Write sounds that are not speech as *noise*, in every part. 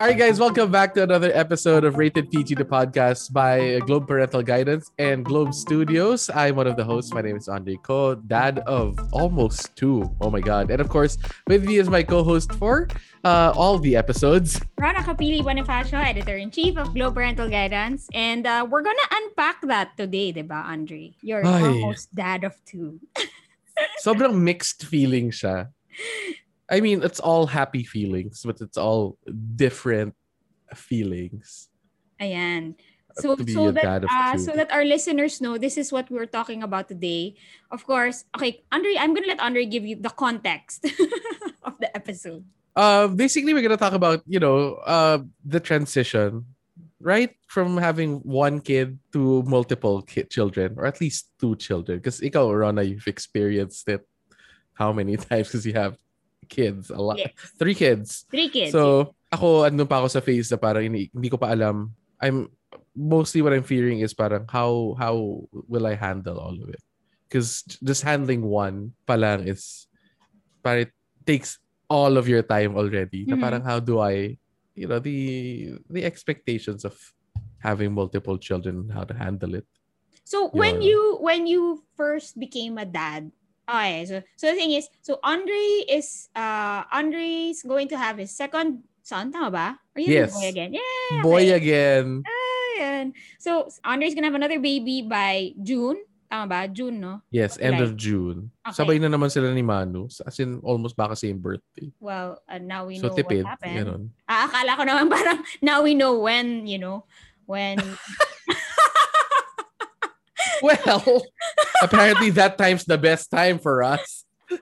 All right, guys, welcome back to another episode of Rated PG, the podcast by Globe Parental Guidance and Globe Studios. I'm one of the hosts. My name is Andre Ko, dad of almost two. Oh my God. And of course, with me is my co host for uh, all the episodes. Rona Kapili Bonifacio, editor-in-chief of Globe Parental Guidance. And uh, we're gonna unpack that today, di ba, Andre? You're Ay. almost dad of two. *laughs* Sobrang mixed feeling siya. I mean, it's all happy feelings, but it's all different feelings. Ayan. So, so that uh, so that our listeners know this is what we're talking about today. Of course, okay, Andre, I'm gonna let Andre give you the context *laughs* of the episode. Uh, basically, we're gonna talk about you know uh, the transition, right, from having one kid to multiple kid children, or at least two children. Because ikaw, Rona, you've experienced it how many *laughs* times? Because you have kids, a lot, Yes. three kids. Three kids. So, ako, ano pa ako sa phase na parang hindi, hindi ko pa alam. I'm, mostly what I'm fearing is parang how, how will I handle all of it? Because just handling one pa lang is, parang it takes all of your time already. Na Mhm. parang how do I, you know, the, the expectations of having multiple children, how to handle it. So when Yun. you when you first became a dad, okay, so so the thing is, so Andre is uh Andre's going to have his second son, tama ba? Or yun Yes. boy again? Yeah. Boy okay. again. Ayan. So Andre's gonna have another baby by June. Tama ba? June, no? Yes, end July. of June. Okay. Sabay na naman sila ni Manu. As in, almost baka same birthday. Well, uh, now we So, know tipid. what happened. Ganon. Ah, akala ko naman *laughs* parang now we know when, you know, when *laughs* Well, apparently that time's the best time for us. *laughs*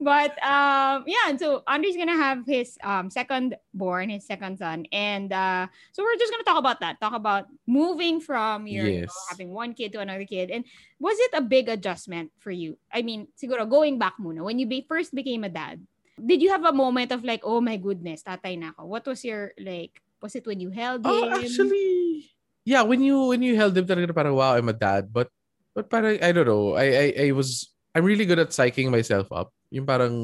but um yeah so andre's gonna have his um second born his second son and uh so we're just gonna talk about that talk about moving from your you know, having one kid to another kid and was it a big adjustment for you? I mean siguro going back muna when you be, first became a dad did you have a moment of like oh my goodness tatay na ako. What was your like was it when you held Oh, him? actually, yeah. When you when you held him, talaga parang wow, I'm a dad. But but parang I don't know. I I I was I'm really good at psyching myself up. Yung parang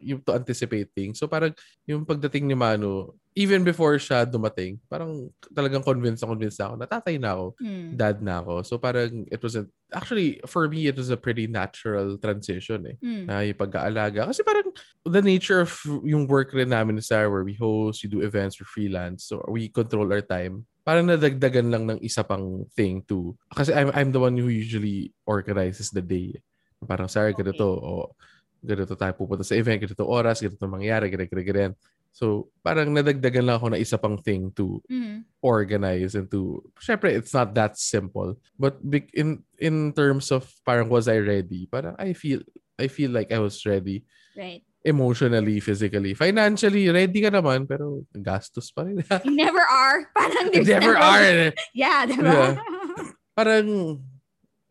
yung to anticipate things. So parang yung pagdating ni Manu, even before siya dumating, parang talagang convinced na convinced ako na tatay na ako. Hmm. dad na ako. So parang it was a, actually for me it was a pretty natural transition eh. Hmm. Na yung pag-aalaga. Kasi parang the nature of yung work rin namin Sarah where we host, we do events, we freelance, so we control our time. Parang nadagdagan lang ng isa pang thing to kasi I'm I'm the one who usually organizes the day. Parang Sarah ganito o ganito tayo pupunta sa event, ganito oras, ganito mangyayari, ganito, ganito, ganito. So, parang nadagdagan lang ako na isa pang thing to Mhm. organize and to syempre it's not that simple but in in terms of parang was I ready parang I feel I feel like I was ready right emotionally physically financially ready ka naman pero gastos pa rin you never are *laughs* parang there's never are *laughs* yeah diba? Yeah. parang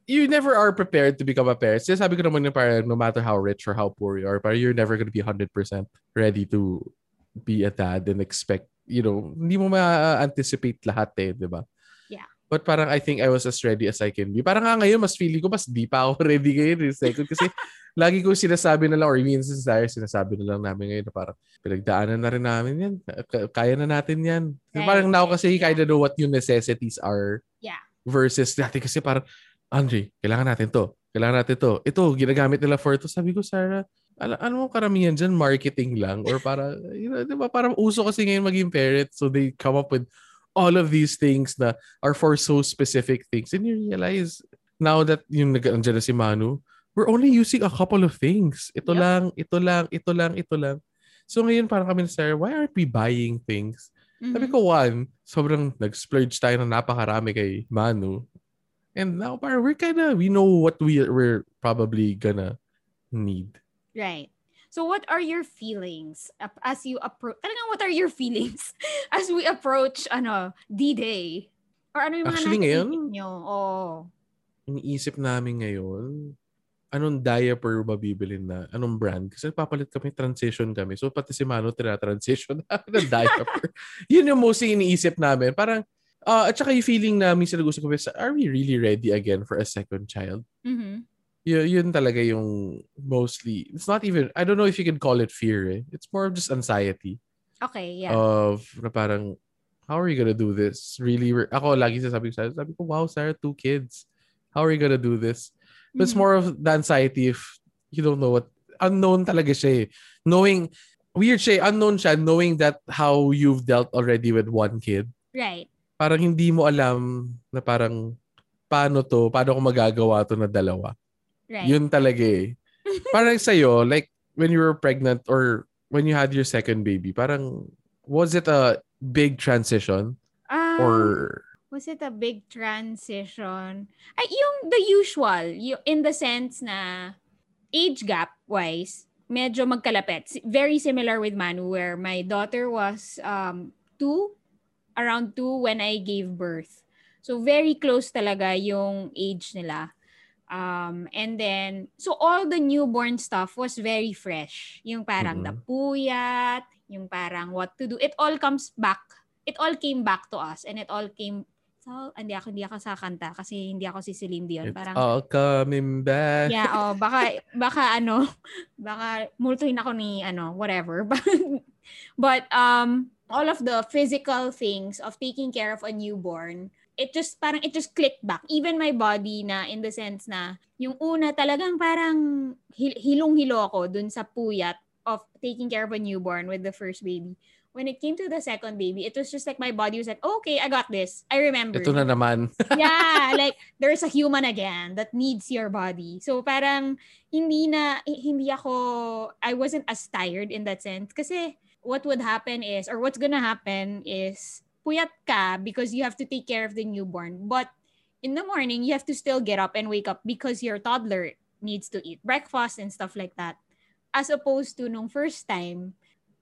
you never are prepared to become a parent. Kasi sabi ko naman yung parang no matter how rich or how poor you are, parang you're never gonna be 100% ready to be a dad and expect, you know, hindi mo ma-anticipate lahat eh, di ba? But parang I think I was as ready as I can be. Parang nga ngayon, mas feeling ko, mas di pa ako *laughs* ready ngayon. eh, Second, kasi lagi ko sinasabi na lang, or minsan sa Zaire, sinasabi na lang namin ngayon na parang pinagdaanan na rin namin yan. Kaya na natin yan. Right, Parang now kasi yeah. kind of know what yung necessities are Yeah. versus dati kasi parang, Andre, kailangan natin to. Kailangan natin to. Ito, ginagamit nila for ito. Sabi ko, Sarah, ala, ano mo karamihan dyan? Marketing lang? Or para, you know, di ba, parang uso kasi ngayon maging parent. So they come up with all of these things na are for so specific things. And you realize, now that yung nag na si Manu, we're only using a couple of things. Ito Yep. lang, ito lang, ito lang, ito lang. So ngayon parang kami Sarah, why aren't we buying things? Sabi Mhm. ko, one, sobrang nag-splurge tayo ng napakarami kay Manu. And now, parang we're kinda, we know what we, we're probably gonna need. Right. So what are your feelings as you approach? Talagang what are your feelings *laughs* as we approach ano D-Day? Or ano yung mga Actually, ngayon? nyo? Oh. Iniisip namin ngayon, anong diaper mabibilin na, anong brand. Kasi papalit kami, transition kami. So, pati si Manu, tina-transition *laughs* namin ng diaper. *laughs* Yun yung mostly iniisip namin. Parang, ah at saka yung feeling namin sa nag-usap kami, are we really ready again for a second child? Mhm. Yun, yun talaga yung mostly, it's not even, I don't know if you can call it fear eh. It's more of just anxiety. Okay, yeah. Of, na parang, how are you gonna do this? Really, ako lagi sasabi ko, sabi ko, wow, Sarah, two kids. How are you gonna do this? But it's Mhm. more of the anxiety if you don't know what, unknown talaga siya eh. Knowing, weird siya, eh, unknown siya, knowing that how you've dealt already with one kid. Right. Parang hindi mo alam na parang, paano to, paano ko magagawa to na dalawa. Right. Yun talaga eh. parang *laughs* sa'yo, like, when you were pregnant or when you had your second baby, parang, was it a big transition? Um, Or, was it a big transition? Ay, yung the usual, yung, in the sense na age gap wise, medyo magkalapit. Very similar with Manu where my daughter was um two, around two when I gave birth. So very close talaga yung age nila. Um, and then, so all the newborn stuff was very fresh. Yung parang Mhm. the puyat, yung parang what to do. It all comes back. It all came back to us and it all came So, hindi ako, hindi ako sa kanta kasi hindi ako si Celine Dion. it's Parang, all coming back. yeah, oh, *laughs* baka, baka ano, baka multuhin ako ni, ano, whatever. *laughs* But, um, all of the physical things of taking care of a newborn, it just, parang, it just clicked back. Even my body na, in the sense na, yung una talagang parang hil- hilong-hilo ako dun sa puyat of taking care of a newborn with the first baby. When it came to the second baby, it was just like my body was like, oh, okay, I got this. I remember Ito na naman. *laughs* yeah, like there's a human again that needs your body. So parang hindi na hindi ako I wasn't as tired in that sense kasi what would happen is or what's gonna happen is puyat ka because you have to take care of the newborn. But in the morning, you have to still get up and wake up because your toddler needs to eat breakfast and stuff like that. As opposed to nung first time,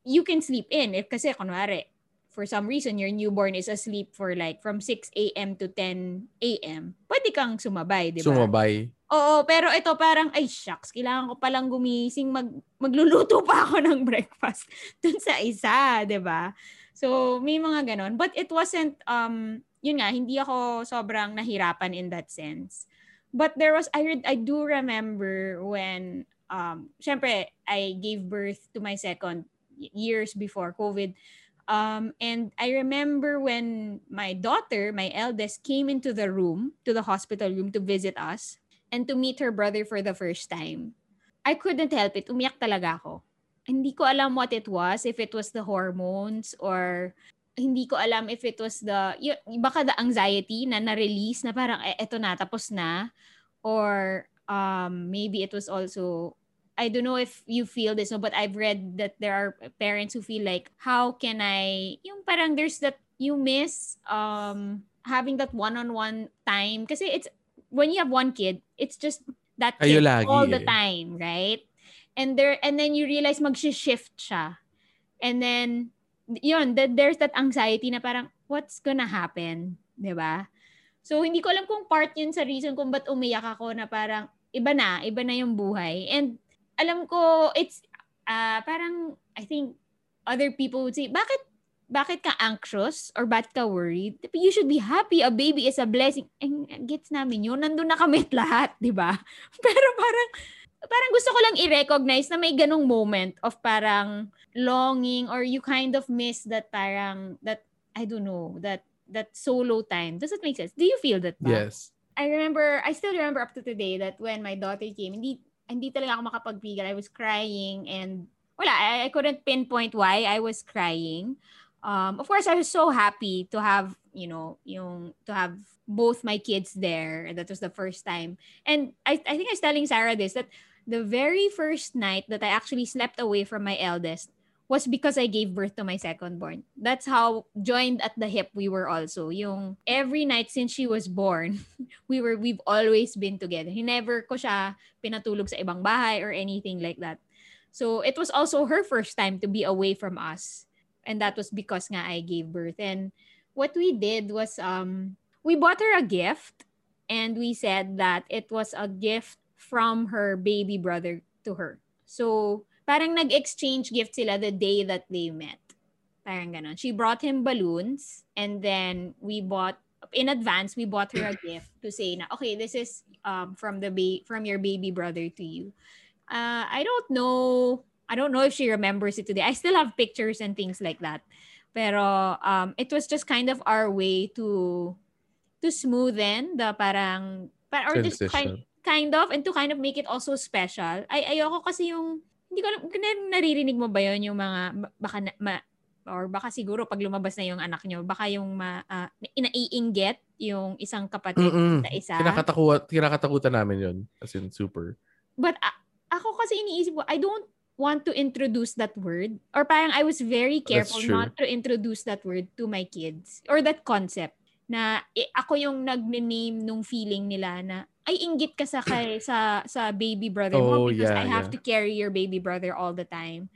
you can sleep in. If kasi kunwari, for some reason, your newborn is asleep for like from 6 a.m. to 10 a.m., pwede kang sumabay, di ba? Sumabay. Oo, pero ito parang, ay shucks, kailangan ko palang gumising, mag, magluluto pa ako ng breakfast *laughs* dun sa isa, di ba? So, may mga ganon. But it wasn't, um, yun nga, hindi ako sobrang nahirapan in that sense. But there was, I, I do remember when, um, syempre, I gave birth to my second years before COVID. Um, and I remember when my daughter, my eldest, came into the room, to the hospital room to visit us and to meet her brother for the first time. I couldn't help it. Umiyak talaga ako. Hindi ko alam what it was, if it was the hormones or hindi ko alam if it was the, y- baka the anxiety na na-release na parang, eh, eto na, tapos na. Or um, maybe it was also I don't know if you feel this, no, but I've read that there are parents who feel like, how can I, yung parang there's that, you miss um, having that one-on-one time. Kasi it's, when you have one kid, it's just that kid all the eh. time, right? And there, and then you realize mag-shift siya. And then, yun, that there's that anxiety na parang, what's gonna happen? 'Di ba? So, hindi ko alam kung part yun sa reason kung ba't umiyak ako na parang, iba na, iba na yung buhay. And alam ko, it's, ah parang, I think, other people would say, bakit, bakit ka anxious or bakit ka worried? You should be happy. A baby is a blessing. And gets namin yun. Nandun na kami *laughs* lahat, di ba? *laughs* Pero parang, parang gusto ko lang i-recognize na may ganong moment of parang longing or you kind of miss that parang, that, I don't know, that that solo time. Does it make sense? Do you feel that ba? Yes. I remember, I still remember up to today that when my daughter came, hindi, hindi talaga ako makapagpigil. I was crying and wala, I, I couldn't pinpoint why I was crying. Um, of course, I was so happy to have, you know, yung, to have both my kids there. That was the first time. And I, I think I was telling Sarah this, that the very first night that I actually slept away from my eldest was because I gave birth to my second born. That's how joined at the hip we were also. Yung every night since she was born, *laughs* we were we've always been together. He never ko siya pinatulog sa ibang bahay or anything like that. So it was also her first time to be away from us. And that was because nga I gave birth. And what we did was um we bought her a gift and we said that it was a gift from her baby brother to her. So parang nag-exchange gift sila the day that they met. Parang ganon. She brought him balloons and then we bought in advance we bought her a *clears throat* gift to say na okay this is um from the ba- from your baby brother to you. Uh I don't know I don't know if she remembers it today. I still have pictures and things like that. Pero um, it was just kind of our way to to smoothen the parang or just kind, kind of and to kind of make it also special. Ay ayoko kasi yung hindi ko alam, naririnig mo ba yon yung mga baka na, ma, or baka siguro pag lumabas na yung anak nyo, baka yung ma, uh, inaiinggit yung isang kapatid Mm-mm. sa isa. Kinakatakutan, kinakatakutan namin yon As in, super. But uh, ako kasi iniisip ko, I don't want to introduce that word. Or parang I was very careful not to introduce that word to my kids. Or that concept na eh, ako yung nag-name nung feeling nila na ay inggit ka sa kay *coughs* sa sa baby brother mo oh, because yeah, I have yeah. to carry your baby brother all the time.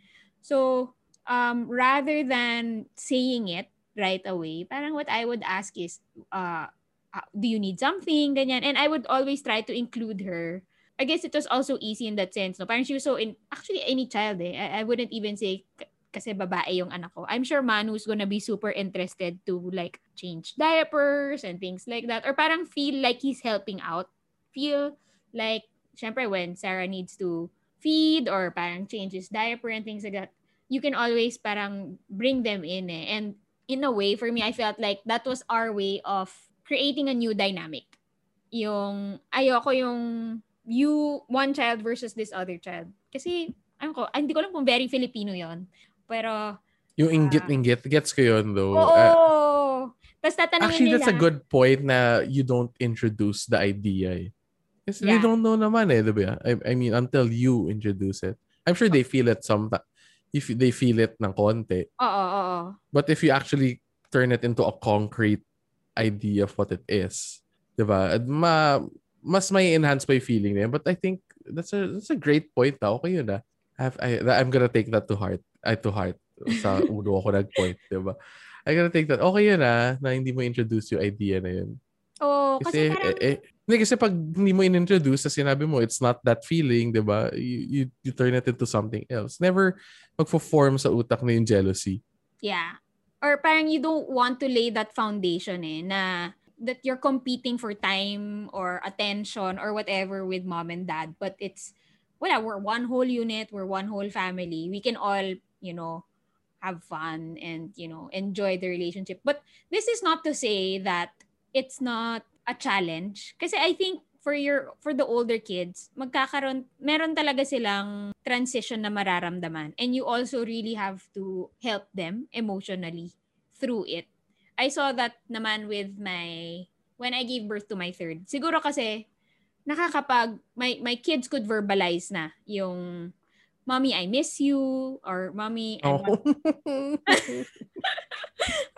So, um rather than saying it right away, parang what I would ask is uh, uh do you need something ganyan and I would always try to include her. I guess it was also easy in that sense, no? Parang she was so in actually any child eh. I, I wouldn't even say kasi babae yung anak ko. I'm sure Manu's gonna be super interested to like change diapers and things like that. Or parang feel like he's helping out. Feel like, syempre when Sarah needs to feed or parang change his diaper and things like that, you can always parang bring them in eh. And in a way, for me, I felt like that was our way of creating a new dynamic. Yung, ayoko yung you, one child versus this other child. Kasi, ano ko, hindi ko alam kung very Filipino yon pero, yung inggit-inggit, uh, gets ko yun though. Oo. Uh, Tapos tatanungin Actually, nila. that's a good point na you don't introduce the idea eh. Kasi yeah. they don't know naman eh, diba? I, I mean, until you introduce it. I'm sure they feel it some if they feel it ng konti. Oo, oo. But if you actually turn it into a concrete idea of what it is, diba? Ma, mas may enhance pa yung feeling niya. But I think that's a that's a great point. Ah. Okay yun ah. I have, I, I'm gonna take that to heart ay to heart sa *laughs* ulo ako nag-point, di ba? I gotta take that. Okay yun ah, na hindi mo introduce yung idea na yun. Oo, oh, kasi, kasi parang... Eh, eh, kasi pag hindi mo in-introduce, sa sinabi mo, it's not that feeling, di ba? You, you, you turn it into something else. Never magfo-form sa utak na yung jealousy. Yeah. Or parang you don't want to lay that foundation eh, na that you're competing for time or attention or whatever with mom and dad, but it's, wala, we're one whole unit, we're one whole family. We can all you know, have fun and, you know, enjoy the relationship. But this is not to say that it's not a challenge. Kasi I think for your for the older kids, magkakaroon meron talaga silang transition na mararamdaman and you also really have to help them emotionally through it. I saw that naman with my when I gave birth to my third. Siguro kasi nakakapag my my kids could verbalize na yung mommy, I miss you, or mommy, I oh. want... *laughs*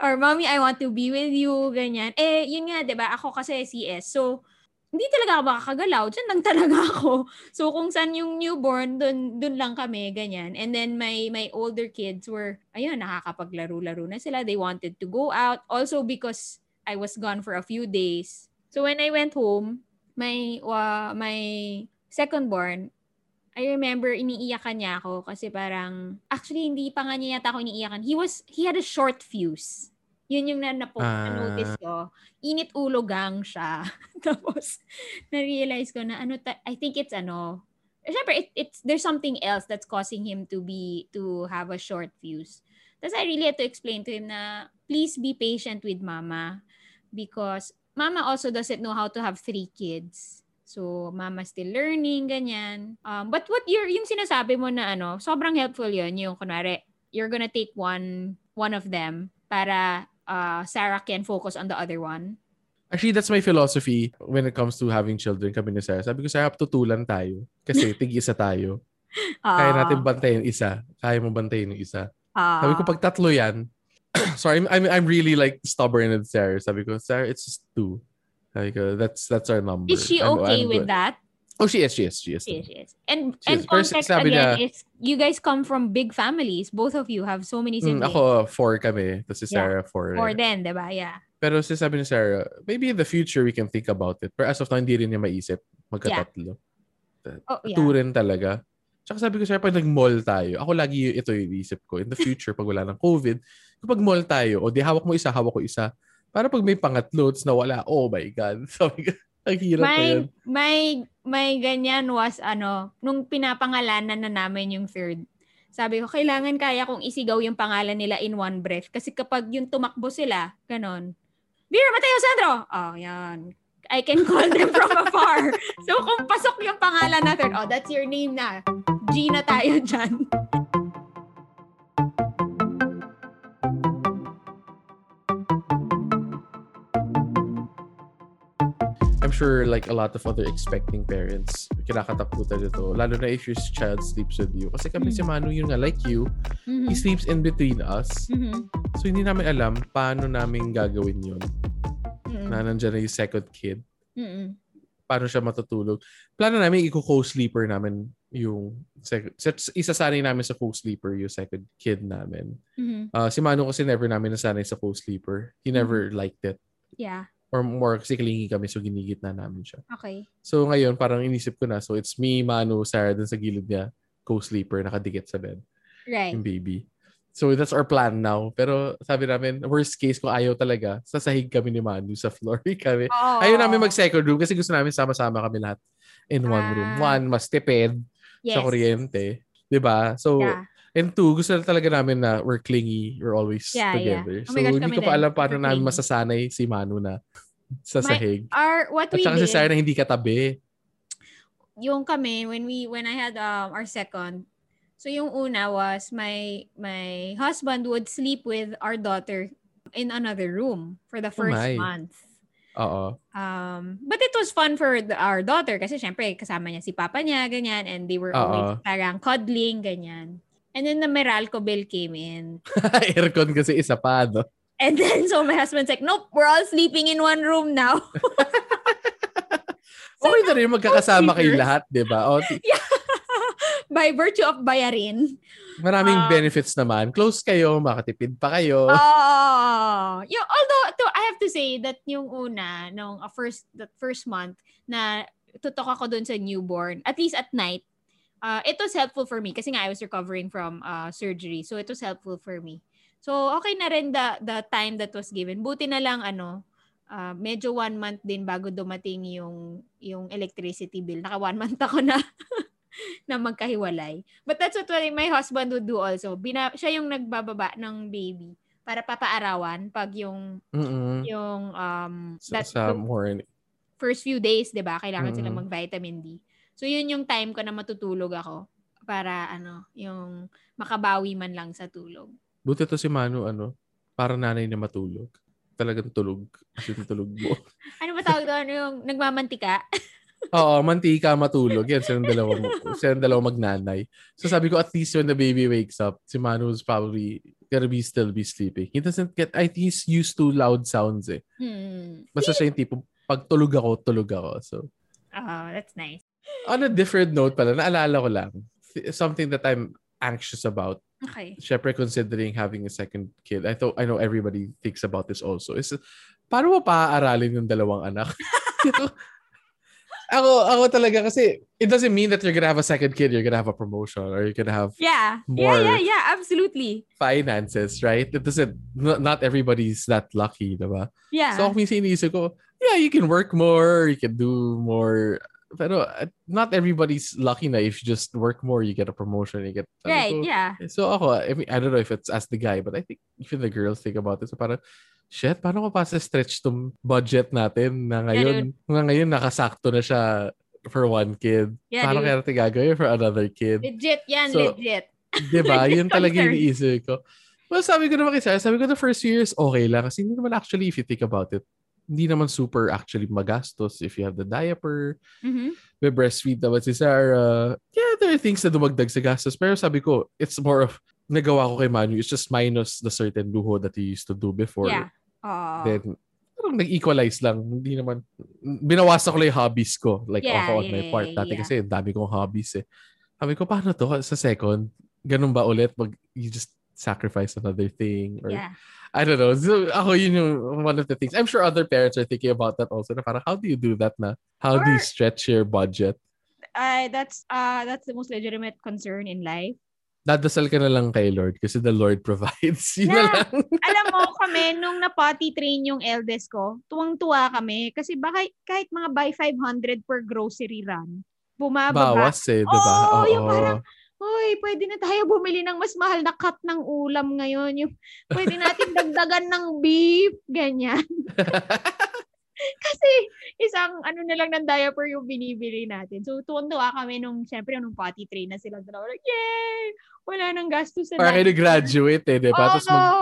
or mommy, I want to be with you, ganyan. Eh, yun nga, di ba? Ako kasi CS. So, hindi talaga ako makakagalaw. Diyan lang *laughs* talaga ako. So, kung saan yung newborn, dun, dun lang kami, ganyan. And then, my, my older kids were, ayun, nakakapaglaro-laro na sila. They wanted to go out. Also, because I was gone for a few days. So, when I went home, my, uh, my second born, I remember iniiyakan niya ako kasi parang actually hindi pa nga niya yata ako iniiyakan. He was he had a short fuse. Yun yung na, na, uh, notice ko. Init ulo gang siya. *laughs* Tapos na-realize ko na ano ta- I think it's ano Siyempre, it, it's there's something else that's causing him to be to have a short fuse. Tapos I really had to explain to him na please be patient with mama because mama also doesn't know how to have three kids. So, mama still learning, ganyan. Um, but what you're, yung sinasabi mo na ano, sobrang helpful yun. Yung kunwari, you're gonna take one, one of them para uh, Sarah can focus on the other one. Actually, that's my philosophy when it comes to having children kami ni Sarah. Sabi ko, Sarah, tutulan tayo. Kasi *laughs* tig-isa tayo. Kaya natin bantayin isa. Kaya mo bantayin yung isa. Uh, Sabi ko, pag tatlo yan, *coughs* sorry, I'm, I'm, I'm really like stubborn with Sarah. Sabi ko, Sarah, it's just two. Like uh, that's that's our number. Is she okay I'm, I'm with that? Oh, she is. She is. She is. She is. She is. And she and is. context again na, is you guys come from big families. Both of you have so many mm, siblings. Mm, ako four kami. Tapos si Sarah yeah. four. Four din, di ba? Yeah. Pero si sabi ni Sarah, maybe in the future we can think about it. Pero as of now, hindi rin niya maisip. Magkatatlo. Yeah. Oh, yeah. Two rin talaga. Tsaka sabi ko siya, pag nag-mall tayo, ako lagi ito yung isip ko. In the future, pag wala ng COVID, kapag mall tayo, o di hawak mo isa, hawak ko isa, para pag may pangatlo, na wala, oh my God. *laughs* Sabi ko, ang hirap may, yan. May, may ganyan was, ano, nung pinapangalanan na namin yung third, sabi ko, kailangan kaya kong isigaw yung pangalan nila in one breath. Kasi kapag yung tumakbo sila, ganon. Vera Mateo Sandro! Oh, yan. I can call them from *laughs* afar. So, kung pasok yung pangalan natin, oh, that's your name na. Gina tayo dyan. Sure like a lot of other expecting parents, kinakatakutan ito. Lalo na if your child sleeps with you. Kasi kami Mm. si Manu, yun nga, like you, Mhm. he sleeps in between us. Mhm. So hindi namin alam paano namin gagawin yun. Mhm. Na nandyan na yung second kid. Mhm. Paano siya matutulog. Plano namin i-co-sleeper namin yung second, isasanay namin sa co-sleeper yung second kid namin. Mhm. Ah, si Manu kasi never namin nasanay sa co-sleeper. He never liked it. Yeah. Or more kasi klingi kami so ginigit na namin siya. Okay. So ngayon parang inisip ko na so it's me, Manu, Sarah dun sa gilid niya co-sleeper nakadikit sa bed Right. yung baby. So that's our plan now. Pero sabi namin, worst case kung ayaw talaga, sasahig kami ni Manu sa floor *laughs* kami. Oh. Ayaw namin mag second room kasi gusto namin sama-sama kami lahat in one room. Ah. One, mas tipid yes. sa kuryente. 'Di ba? So Yeah. And two, gusto na talaga namin na we're clingy, we're always Yeah, yeah. together. Oh so gosh, hindi ko pa alam paano namin masasanay si Manu na sa My- sahig. Our, what At we saka si did, Sarah na hindi katabi. yung kami, when we, when I had um, our second, so yung una was my, my husband would sleep with our daughter in another room for the first my. month. Oo. Um, but it was fun for the, our daughter kasi syempre kasama niya si papa niya, ganyan, and they were always Oo. parang cuddling, ganyan. And then the Meralco bill came in. *laughs* Aircon kasi isa pa, no? And then, so my husband's like, nope, we're all sleeping in one room now. *laughs* Okay na rin magkakasama kayo lahat, di ba? O, ti- *laughs* By virtue of bayarin. maraming Ah. benefits naman. Close kayo, makatipid pa kayo. Oh, yung although to, I have to say that yung una nung uh, first that first month na tutok ako dun sa newborn, at least at night, uh, it was helpful for me kasi nga I was recovering from uh, surgery. So it was helpful for me. So okay na rin the the time that was given. Buti na lang ano, uh, medyo one month din bago dumating yung yung electricity bill. Naka one month ako na *laughs* na magkahiwalay. But that's what my husband would do also. Bina, siya yung nagbababa ng baby para papaarawan pag yung Mm-mm. yung um Sa, that sa morning. first few days, 'di ba? Kailangan sila Mm. mag-vitamin D. So yun yung time ko na matutulog ako para ano, yung makabawi man lang sa tulog. Buti to si Manu, ano, para nanay na matulog. Talagang tulog. As in, tulog mo. *laughs* Ano ba tawag doon? Yung nagmamantika? *laughs* Oo, mantika, matulog. Yan, silang dalawa, silang dalawa magnanay. So sabi ko, at least when the baby wakes up, si Manu's probably gonna be still be sleeping. He doesn't get, I think he's used to loud sounds eh. Hmm. Basta siya yung tipo, pag tulog ako, tulog ako. So, Oh, that's nice. On a different note pala, naalala ko lang, something that I'm anxious about, Okay. syempre considering having a second kid, I thought, I know everybody thinks about this also, is paano mo paaaralin yung dalawang anak? *laughs* ako, ako talaga kasi, it doesn't mean that you're gonna have a second kid, you're gonna have a promotion, or you're gonna have Yeah. More. Yeah, yeah, yeah, absolutely. finances, right? It doesn't, not, not everybody's that lucky, diba? Yeah. So, ako minsan iniisip ko, yeah, you can work more, you can do more. Pero uh, not everybody's lucky na if you just work more, you get a promotion, you get... ano, right, so, yeah. So ako, I mean, I don't know if it's as the guy, but I think even the girls think about it. So parang, shit, paano ko pa sa stretch tong budget natin na ngayon, nga ngayon nakasakto na siya for one kid. Yeah, paano dude. kaya natin gagawin for another kid? Legit yan, So, legit. Diba? *laughs* Yun talaga yung iniisip ko. Well, sabi ko naman kay Sarah, sabi ko the first few years, okay lang. Kasi hindi naman actually, if you think about it, hindi naman super actually magastos if you have the diaper, Mhm. may breastfeed naman si Sarah. Yeah, there are things na dumagdag sa gastos. Pero sabi ko, it's more of, nagawa ko kay Manu, it's just minus the certain luho that he used to do before. Yeah. Oh. Then, parang nag-equalize lang. Hindi naman, binawasan ko lang yung hobbies ko. Like, Yeah, ako on yeah, my part. Dati yeah. kasi, ang dami kong hobbies eh. Sabi ko, paano to sa second? Ganun ba ulit? Mag, you just sacrifice another thing? Or, yeah. I don't know. So, ako yun yung one of the things. I'm sure other parents are thinking about that also. Na parang, how do you do that na? How do you Or- stretch your budget? Uh, that's uh that's the most legitimate concern in life. Dadasal ka na lang kay Lord kasi the Lord *laughs* provides. Yun na Yeah. lang. Alam mo kami nung na-potty train yung eldest ko, tuwang-tuwa kami kasi baka kahit mga buy 500 per grocery run, bumababa. Bawas eh, di ba? Oo, Oo. yung parang, Hoy, pwede na tayo bumili ng mas mahal na cut ng ulam ngayon. Yung, pwede natin dagdagan ng beef. Ganyan. *laughs* Kasi isang ano na lang ng diaper yung binibili natin. So, tuwan-tuwa kami nung, syempre, nung potty train na sila dalawa. Like, yay! Wala nang gastos sa Para kayo graduate eh, di ba? Oo. Tapos, mag-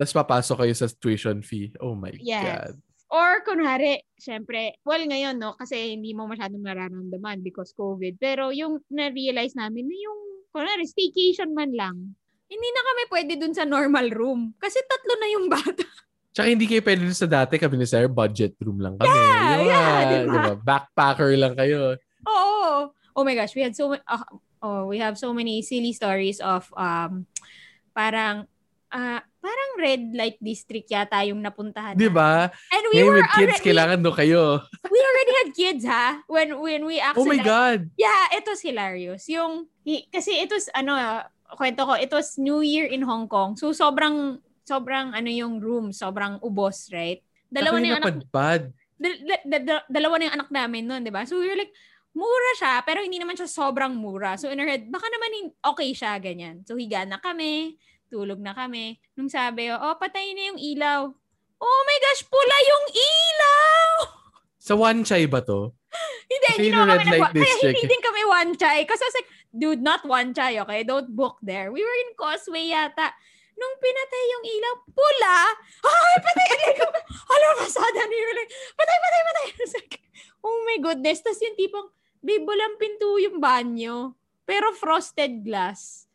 tapos papasok kayo sa tuition fee. Oh my Yes. God. Or kunwari, syempre, well ngayon no, kasi hindi mo masyadong nararamdaman because COVID. Pero yung na-realize namin na yung, kunwari, staycation man lang, hindi na kami pwede dun sa normal room. Kasi tatlo na yung bata. *laughs* Tsaka hindi kayo pwede dun sa dati kami ni Sir, budget room lang kami. Yeah, Yung yeah, diba? diba, Backpacker lang kayo. Oo. Oh my gosh, we had so ma- ah, oh, we have so many silly stories of um parang ah parang red light district yata yung napuntahan. Di ba? And we Ngayon were with kids, already, kailangan doon kayo. we already had kids ha when when we Oh actually my God. Yeah, it was hilarious. Yung kasi it was ano kwento ko, it was New Year in Hong Kong. So sobrang sobrang ano yung room, sobrang ubos, right? Dalawa na yung anak dal- dal- dalawa na yung anak namin noon, 'di ba? So we were like mura siya, pero hindi naman siya sobrang mura. So in our head, baka naman okay siya, ganyan. So higa na kami, tulog na kami. Nung sabi, oh, patayin na yung ilaw. Oh my gosh, pula yung ilaw! *laughs* Sa One Chai ba to? Hindi, hindi red kami nag- Kaya *laughs* hindi din kami one chai. Kasi I was like, dude, not one chai, okay? Don't book there. We were in Causeway yata. Nung pinatay yung ilaw, pula! *laughs* Ay, patay! Like, Hala, pasada na yun. Like, patay, patay, patay. I was like, oh my goodness. Tapos yung tipong, babe, walang pinto yung banyo. Pero frosted glass.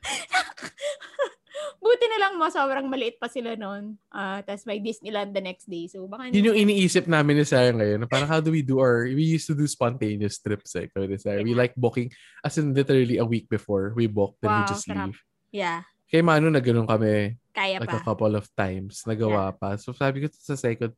*laughs* Buti na lang mo, sobrang maliit pa sila noon. Ah, Tapos may Disneyland the next day. So, baka Yun yung iniisip namin ni Sarah ngayon. Parang how do we do our, we used to do spontaneous trips eh. kami ni Sarah. We Yeah. like booking, as in literally a week before we book, then we Wow, just sarap. leave. Yeah, Kay Manu, na ganun kami kaya like pa. a couple of times. Nagawa pa. So sabi ko sa second,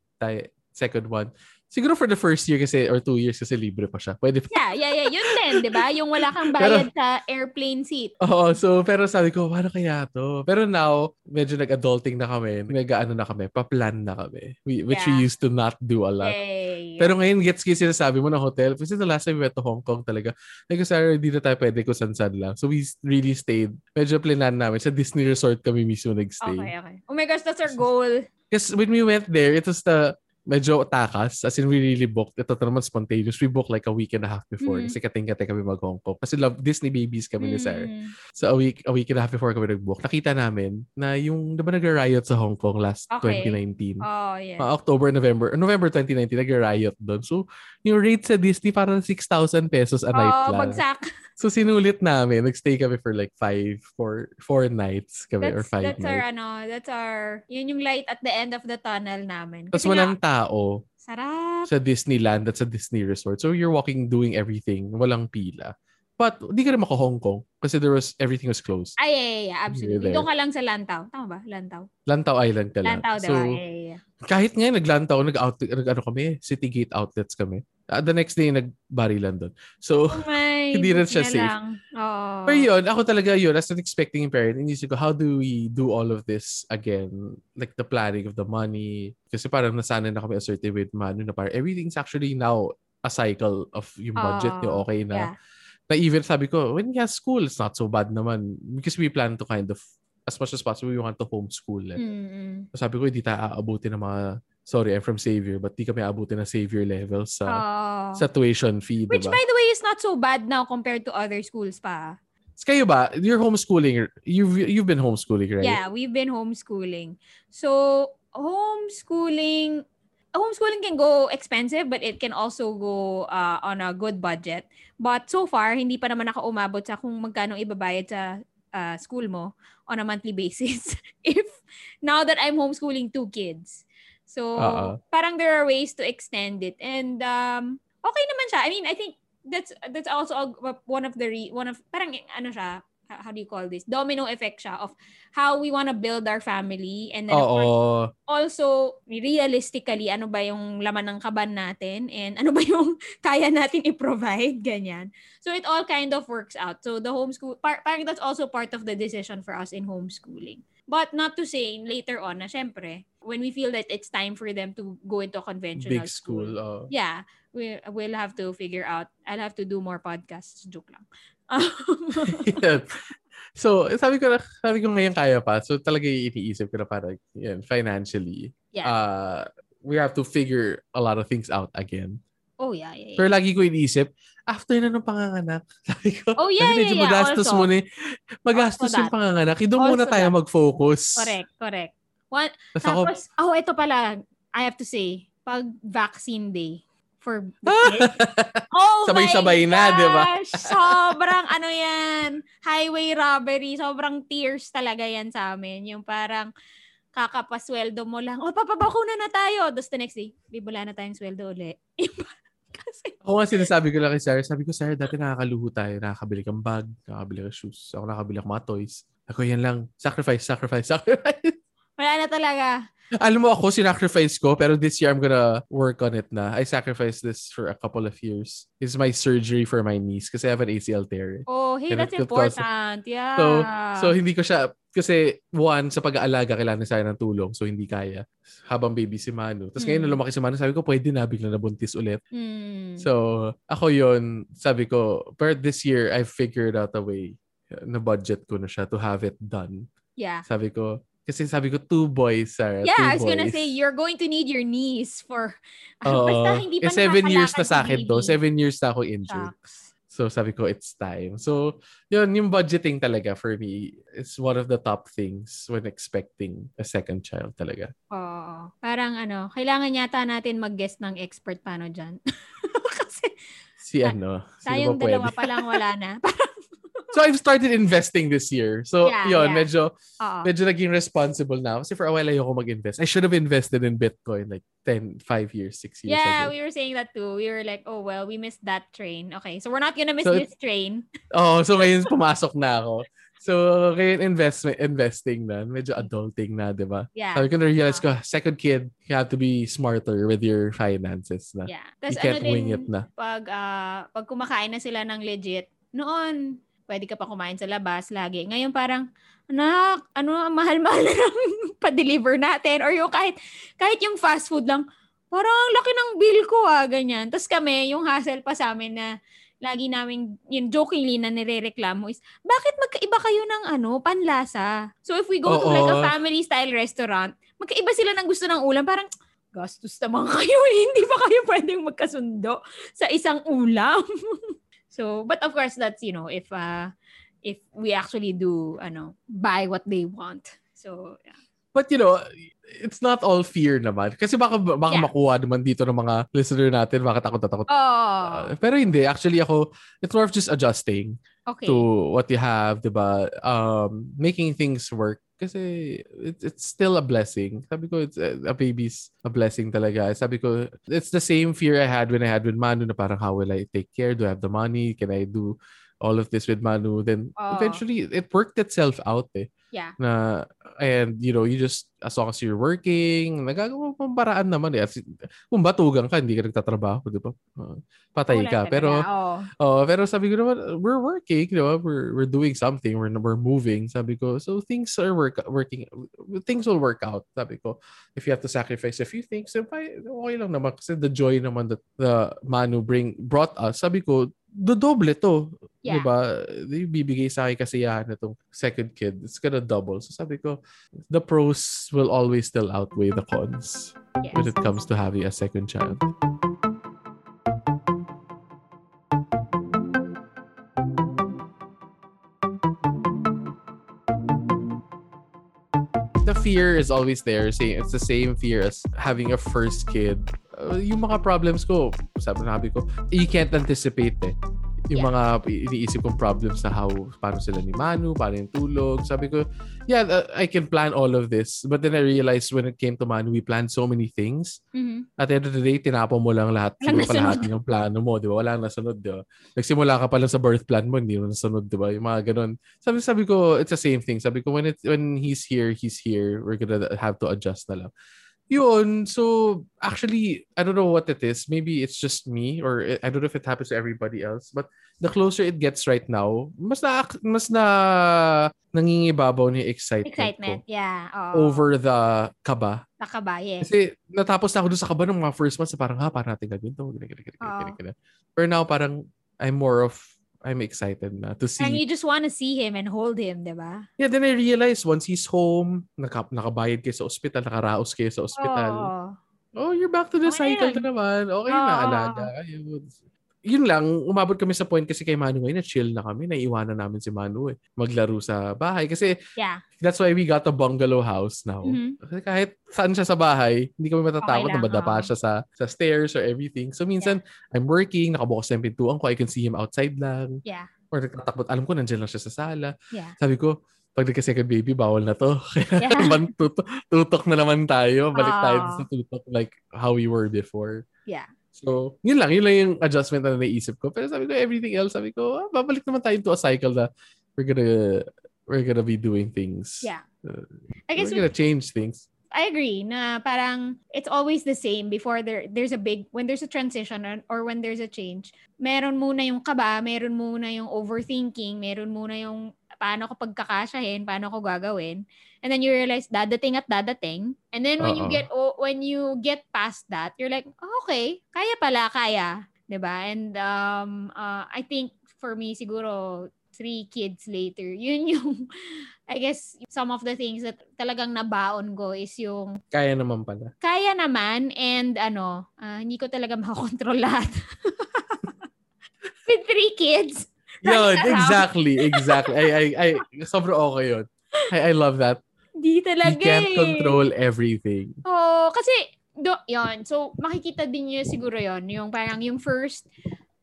second one, siguro for the first year kasi, or two years kasi libre pa siya. Pwede pa. Yeah, yeah, yeah. Yun din, di ba? Yung wala kang bayad sa airplane seat. Oo, so pero sabi ko, paano kaya to? Pero now, medyo nag-adulting na kami. Nag-ano na kami, pa-plan na kami. We, which we Yeah. used to not do a lot. Yay. Pero ngayon, gets kayo sinasabi mo ng hotel. Kasi the last time we went to Hong Kong talaga, like ko, Sarah, hindi na tayo pwede kung san-san lang. So we really stayed. Medyo planan namin. Sa Disney Resort kami mismo nag-stay. okay, okay. Oh my gosh, that's our goal. Because when we went there, it was the medyo takas. As in, we really booked. Ito naman spontaneous. We booked like a week and a half before. Mm. Kasi kating-kate kami mag-Hong Kong. Kasi love Disney babies kami ni Sarah. Mm. So a week, a week and a half before kami nag-book, nakita namin na yung, di ba nag-riot sa Hong Kong last Okay. 2019? Oh, yeah. Mga October, November, November 2019, nag-riot doon. So, yung rate sa Disney parang 6,000 pesos a night oh, lang. bagsak. So, sinulit namin. Nagstay kami for like five, four, four nights kami or That's, five that's our, nights. ano, that's our, yun yung light at the end of the tunnel namin. Tapos Kasi walang nga, tao sarap. sa Disneyland at sa Disney Resort. So, you're walking, doing everything. Walang pila. But, di ka rin maka Hong Kong kasi there was, everything was closed. Ay, yeah, yeah, absolutely. Doon ka lang sa Lantaw. Tama ba? Lantaw. Lantaw Island ka lang. Lantaw, So, diba? Yeah, yeah, kahit ngayon naglantaw, nag-out, nag, ano kami, City Gate outlets kami. Uh, the next day, nagbarilan doon. So, Oh my, *laughs* Hindi rin buti siya na safe. lang. Oo. Pero yun, ako talaga yun, as an expecting parent, inisip ko, how do we do all of this again? Like the planning of the money. Kasi parang nasanay na kami assertive with Manu na parang everything's actually now a cycle of yung budget niyo Oh, okay na. Yeah. Na even sabi ko, when he has school, it's not so bad naman. Because we plan to kind of, as much as possible, we want to homeschool. Eh. Mm-mm. So sabi ko, hindi tayo aabuti ng mga, sorry, I'm from Xavier, but di kami aabuti ng Xavier level sa, Oh. sa tuition fee, Which, diba? by the way, is not so bad now compared to other schools pa. Kayo ba, you're homeschooling, you've, you've been homeschooling, right? Yeah, we've been homeschooling. So, homeschooling, homeschooling can go expensive, but it can also go uh, on a good budget. But so far, hindi pa naman nakaumabot sa kung magkano ibabayad sa uh, school mo on a monthly basis. *laughs* if now that I'm homeschooling two kids. So, Oo. parang there are ways to extend it. And um, okay naman siya. I mean, I think that's that's also one of the re- one of parang ano siya how do you call this domino effect siya of how we want to build our family and then course, also realistically ano ba yung laman ng kaban natin and ano ba yung *laughs* kaya natin i-provide ganyan so it all kind of works out so the homeschool par- parang that's also part of the decision for us in homeschooling but not to say later on na syempre when we feel that it's time for them to go into a conventional Big school. oh. yeah, we we'll have to figure out. I'll have to do more podcasts. Joke lang. *laughs* yeah. So, sabi ko, na- sabi ko ngayon kaya pa. So, talaga yung iniisip ko na parang, yan, financially, yeah. uh, we have to figure a lot of things out again. oh yeah, yeah. yeah. Pero lagi ko iniisip, after na ng panganganak, *laughs* sabi ko, Oh, yeah, yeah, yeah. magastos Also. muna, magastos Also yung panganganak. Doon muna tayo that. mag-focus. correct, correct. One, Tapos tapos, oh, ito pala, I have to say, pag vaccine day for *laughs* Oh Sabay-sabay na, di ba? Sobrang ano yan, highway robbery, sobrang tears talaga yan sa amin. Yung parang kakapasweldo mo lang, oh, papabakuna na tayo. Tapos the next day, bibula na tayong sweldo uli. *laughs* Kasi, ako nga sinasabi ko lang kay Sarah, sabi ko, Sarah, dati nakakaluho tayo, nakakabili kang bag, nakakabili kang shoes, ako nakakabili kang mga toys. Ako yan lang, sacrifice, sacrifice, sacrifice. Na talaga. Alam mo ako, sinacrifice ko, pero this year I'm gonna work on it na. I sacrificed this for a couple of years. It's my surgery for my knees kasi I have an ACL tear. Oh, hey, Kaya that's nag- cause- important. Yeah. So, so hindi ko siya, kasi one, sa pag-aalaga, kailangan sa ng tulong, so hindi kaya. Habang baby si Manu. Tapos ngayon, Mm. na lumaki si Manu, sabi ko, pwede na, bigla nabuntis ulit. Hmm. So, ako yon sabi ko, but this year, I figured out a way na budget ko na siya to have it done. yeah. Sabi ko, kasi sabi ko, two boys, Sarah. Yeah, two I was gonna boys. say, you're going to need your knees for... *laughs* Oo. Basta hindi eh, pa seven years na sa akin to. Seven years na ako injured. Shucks. So sabi ko, it's time. So, yun, yung budgeting talaga for me, it's one of the top things when expecting a second child talaga. Oo. Parang ano, kailangan yata natin mag-guest ng expert paano dyan. *laughs* Kasi Si ano, tayong dalawa pa lang wala na. *laughs* So, I've started investing this year. So, Yeah, yun, yeah. medyo, Oo. medyo naging responsible ako. Kasi for a while, ayoko mag-invest. I should have invested in Bitcoin like 10, 5 years, 6 years Yeah, ago. we were saying that too. We were like, oh well, we missed that train. Okay, so we're not gonna miss So this train. *laughs* Oh, so ngayon pumasok na ako. So, ngayon investment, investing na. Medyo adulting na, di ba? Yeah. Sabi ko na-realize ko, second kid, you have to be smarter with your finances na. Yeah. You Tapos ano can't din, wing it na. pag, ah, pag kumakain na sila ng legit, noon, pwede ka pa kumain sa labas lagi. Ngayon parang, anak, ano, mahal-mahal na ng *laughs* pa-deliver natin. Or yung kahit, kahit yung fast food lang, parang ang laki ng bill ko ah, ganyan. Tapos kami, yung hassle pa sa amin na lagi namin, yung jokingly na nirereklamo is, bakit magkaiba kayo ng ano, panlasa? So if we go to like a Oo. family-style restaurant, magkaiba sila ng gusto ng ulam, parang, gastos naman *laughs* kayo eh. Hindi ba kayo pwedeng magkasundo sa isang ulam? *laughs* so, but of course, that's, you know, if, uh, if we actually do, ano, buy what they want. So, yeah. But you know, it's not all fear naman. Kasi baka, baka Yeah. makuha naman dito ng mga listener natin, baka takot na takot. Oh, Uh, pero hindi, actually ako, it's more of just adjusting okay. to what you have, di ba? Um, making things work. Kasi it's, it's still a blessing. Sabi ko, it's a, a baby's a blessing talaga. Sabi ko, it's the same fear I had when I had with Manu na parang how will I take care? Do I have the money? Can I do all of this with Manu? Then Oo. eventually, it worked itself out eh. Yeah. Na, and you know, you just, as long as you're working, nagagawa mo paraan naman eh. Kung batugan ka, hindi ka nagtatrabaho, di ba? Uh, patay Wala ka. Pero. Oh, pero sabi ko naman, we're working, you know, we're we're doing something, we're we're moving. Sabi ko, so things are work working, things will work out. Sabi ko, if you have to sacrifice a few things, then okay lang naman kasi the joy naman that the Manu bring brought us. Sabi ko, do doble to. Yeah. Diba? Bibigay sa akin kasiyahan na itong second kid. It's gonna double. So sabi ko, the pros will always still outweigh the cons when it comes to having a second child. The fear is always there. It's the same fear as having a first kid. Uh, yung mga problems ko, sabi sabi ko, you can't anticipate eh. Yung Yeah. mga iniisip kong problems na how, paano sila ni Manu, paano yung tulog. Sabi ko, yeah, uh, I can plan all of this. But then I realized when it came to Manu, we planned so many things. Mhm. At the end of the day, tinapon mo lang lahat. Walang Siguro nasunod. kalahati ng plano mo, di ba? Walang nasunod, di ba? Nagsimula ka pa lang sa birth plan mo, hindi mo nasunod, di ba? Yung mga ganun. Sabi, sabi ko, it's the same thing. Sabi ko, when, it, when he's here, he's here. We're gonna have to adjust na lang. Yun, so actually, I don't know what it is. Maybe it's just me or I don't know if it happens to everybody else. But the closer it gets right now, mas na mas na nangingibabaw ni excitement, Excitement, ko yeah. Oo. over the kaba. Nakaba, yes. Kasi natapos na ako dun sa kaba ng mga first months, parang ha, parang natin gagawin to. Ganyan, ganyan, Oo. ganyan, ganyan. But now, parang I'm more of, I'm excited na to see. And you just want to see him and hold him, di ba? Yeah, then I realized once he's home, naka, nakabayad kayo sa ospital, nakaraos kayo sa ospital. Oo. Oh, you're back to the Okay na cycle na naman. Okay na, Oo. alaga. Ayun. Yun lang, umabot kami sa point kasi kay Manu ngayon na chill na kami. Naiiwanan namin si Manu eh. Maglaro sa bahay. Kasi Yeah. that's why we got a bungalow house now. Mhm. Kasi kahit saan siya sa bahay, hindi kami matatakot Okay na lang, madapa oo. siya sa, sa stairs or everything. So minsan, I'm working, nakabukas na yung pintuan ko, I can see him outside lang. Yeah. Or nagtatakot, alam ko, nandiyan lang siya sa sala. Yeah. Sabi ko, pag nagka-second baby, bawal na to. Kaya *laughs* Yeah. naman, tutok, tutok na naman tayo. Balik tayo Oo. sa tutok like how we were before. Yeah. So, yun lang. Yun lang yung adjustment na naisip ko. Pero sabi ko, everything else, sabi ko, ah, babalik naman tayo to a cycle na we're gonna, we're gonna be doing things. Yeah. Uh, I guess we're gonna change things. I agree na parang it's always the same before there there's a big when there's a transition or, or when there's a change. Meron muna yung kaba, meron muna yung overthinking, meron muna yung paano ko pagkakasyahin, paano ko gagawin. And then you realize dadating at dadating. And then when you Oo. get oh, when you get past that, you're like, oh, okay, kaya pala, kaya, 'di ba? And um uh, I think for me siguro three kids later, *laughs* yun yung I guess some of the things that talagang nabaon ko is yung Kaya naman pala. kaya naman and ano, ah, hindi ko talaga *laughs* makakontrol lahat. With three kids. Yun, exactly, exactly. I, I, I, sobrang okay yun. I, I love that. Hindi talaga can't eh. control everything. Oo, kasi do, yon So, makikita din niyo siguro yon Yung parang yung first,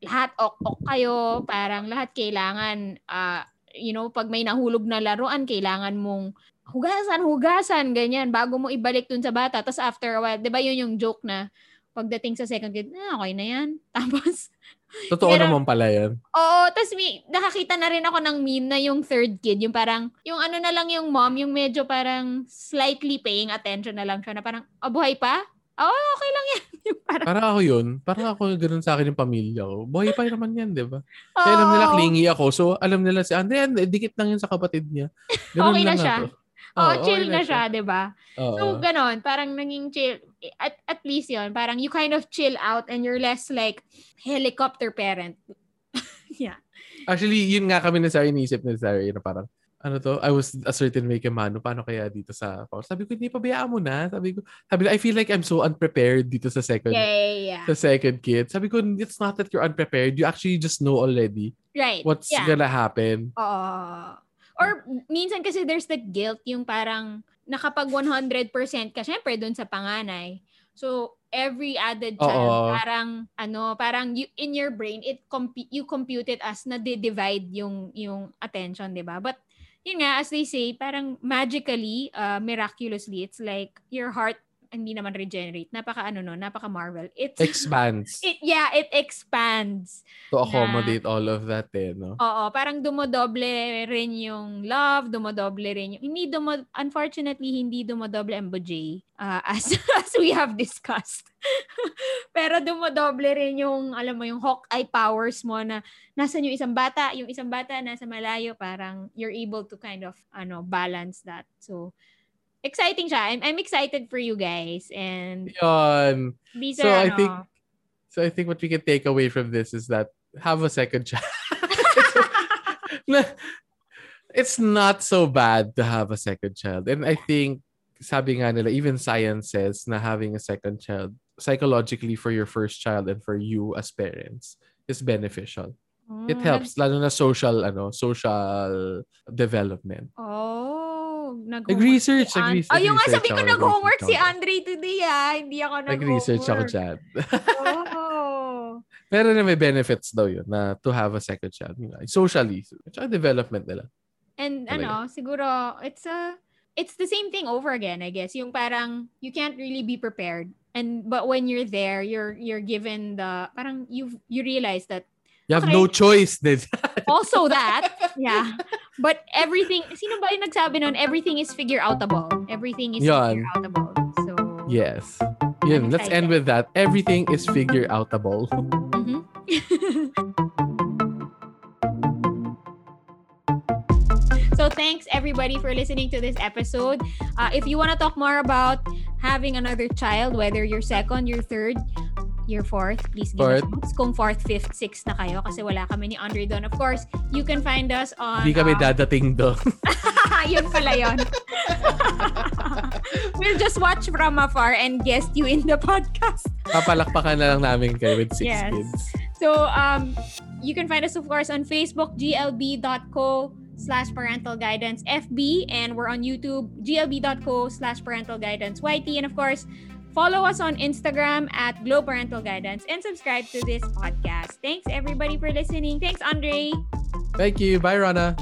lahat ok-ok kayo. Parang lahat kailangan, ah, you know, pag may nahulog na laruan, kailangan mong hugasan, hugasan, ganyan, bago mo ibalik dun sa bata. Tapos after a while, di ba yun yung joke na pagdating sa second kid, ah, okay na yan. *laughs* Tapos, Totoo Pero- naman pala yan. Oo, tas may, nakakita na rin ako ng meme na yung third kid, yung parang, yung ano na lang yung mom, yung medyo parang slightly paying attention na lang siya, na parang, oh, buhay pa? Oo, okay lang yan. *laughs* yung parang, Parang ako yun. Parang ako ganun sa akin yung pamilya ko. Buhay pa naman yan, di ba? Kaya alam nila clingy ako. So, alam nila si Andre, dikit lang yun sa kapatid niya. *laughs* Ganun Okay na lang siya. ako. Oo, chill na siya, di ba? So, ganon, parang naging chill. At, at least yon parang you kind of chill out and you're less like helicopter parent. *laughs* yeah. Actually, yun nga kami na Sarah, iniisip ni Sarah, na parang, ano to, I was a certain way kay Manu, paano kaya dito sa, sabi ko, hindi, pabayaan mo na. Sabi ko, sabi ko, I feel like I'm so unprepared dito sa second, Yeah, yeah, yeah. sa second kid. Sabi ko, it's not that you're unprepared. You actually just know already Right. what's yeah. gonna happen. Oo. Or minsan kasi there's the guilt yung parang nakapag 100% ka syempre doon sa panganay. So every added child Oo. parang ano parang you, in your brain it compu- you compute it as na divide yung yung attention, 'di ba? But yun nga as they say parang magically uh, miraculously it's like your heart hindi naman regenerate. Napaka ano no, napaka marvel. It's *laughs* Expands it yeah, it expands. to accommodate all of that eh, no? Oo, parang dumodoble rin yung love, dumodoble rin yung, hindi dumo, unfortunately, hindi dumodoble ang bujay, uh, as, *laughs* as we have discussed. *laughs* Pero dumodoble rin yung, alam mo, yung Hawkeye powers mo na nasan yung isang bata, yung isang bata nasa malayo, parang you're able to kind of, ano, balance that. So, exciting siya. I'm, I'm excited for you guys. And Yun. these So, are, I ano, think So I think what we can take away from this is that have a second child. *laughs* *laughs* it's not so bad to have a second child. And I think sabi nga nila, even science says na having a second child psychologically for your first child and for you as parents is beneficial. It mm, helps lalo na social ano, social development. Oh, nag Nag-research, si nag-research, Oh, yung nga sabi ko nag-homework si. Andre today ah. Hindi ako nag-homework. Nag-research ako dyan. Oh. Pero na may benefits daw yun na to have a second child. Socially. Tsaka development nila. And Talaga. ano, siguro, it's a, it's the same thing over again, I guess. Yung parang, you can't really be prepared. And, but when you're there, you're, you're given the, parang you you realize that You have Okay. no choice. Din. *laughs* also that, yeah. But everything, sino ba yung nagsabi nun? Everything is figure outable. Everything is Yan. figure outable. So, Yes. Yun, let's end with that. Everything is figure outable. Mhm. *laughs* so thanks everybody for listening to this episode. Uh, if you want to talk more about having another child, whether you're second, you're third, you're fourth, please give us Fourth. notes. Kung fourth, fifth, sixth na kayo kasi wala kami ni Andre doon. Of course, you can find us on... Hindi kami uh, dadating doon. *laughs* yun pala yun. *laughs* we'll just watch from afar and guest you in the podcast. Papalakpakan na lang namin kayo with six Yes. kids. So, um, you can find us, of course, on Facebook, glb.co slash parental guidance FB, and we're on YouTube, glb.co slash parental guidance YT, and of course, follow us on Instagram at Glow Parental Guidance and subscribe to this podcast. Thanks, everybody, for listening. Thanks, Andre. Thank you. Bye, Rana.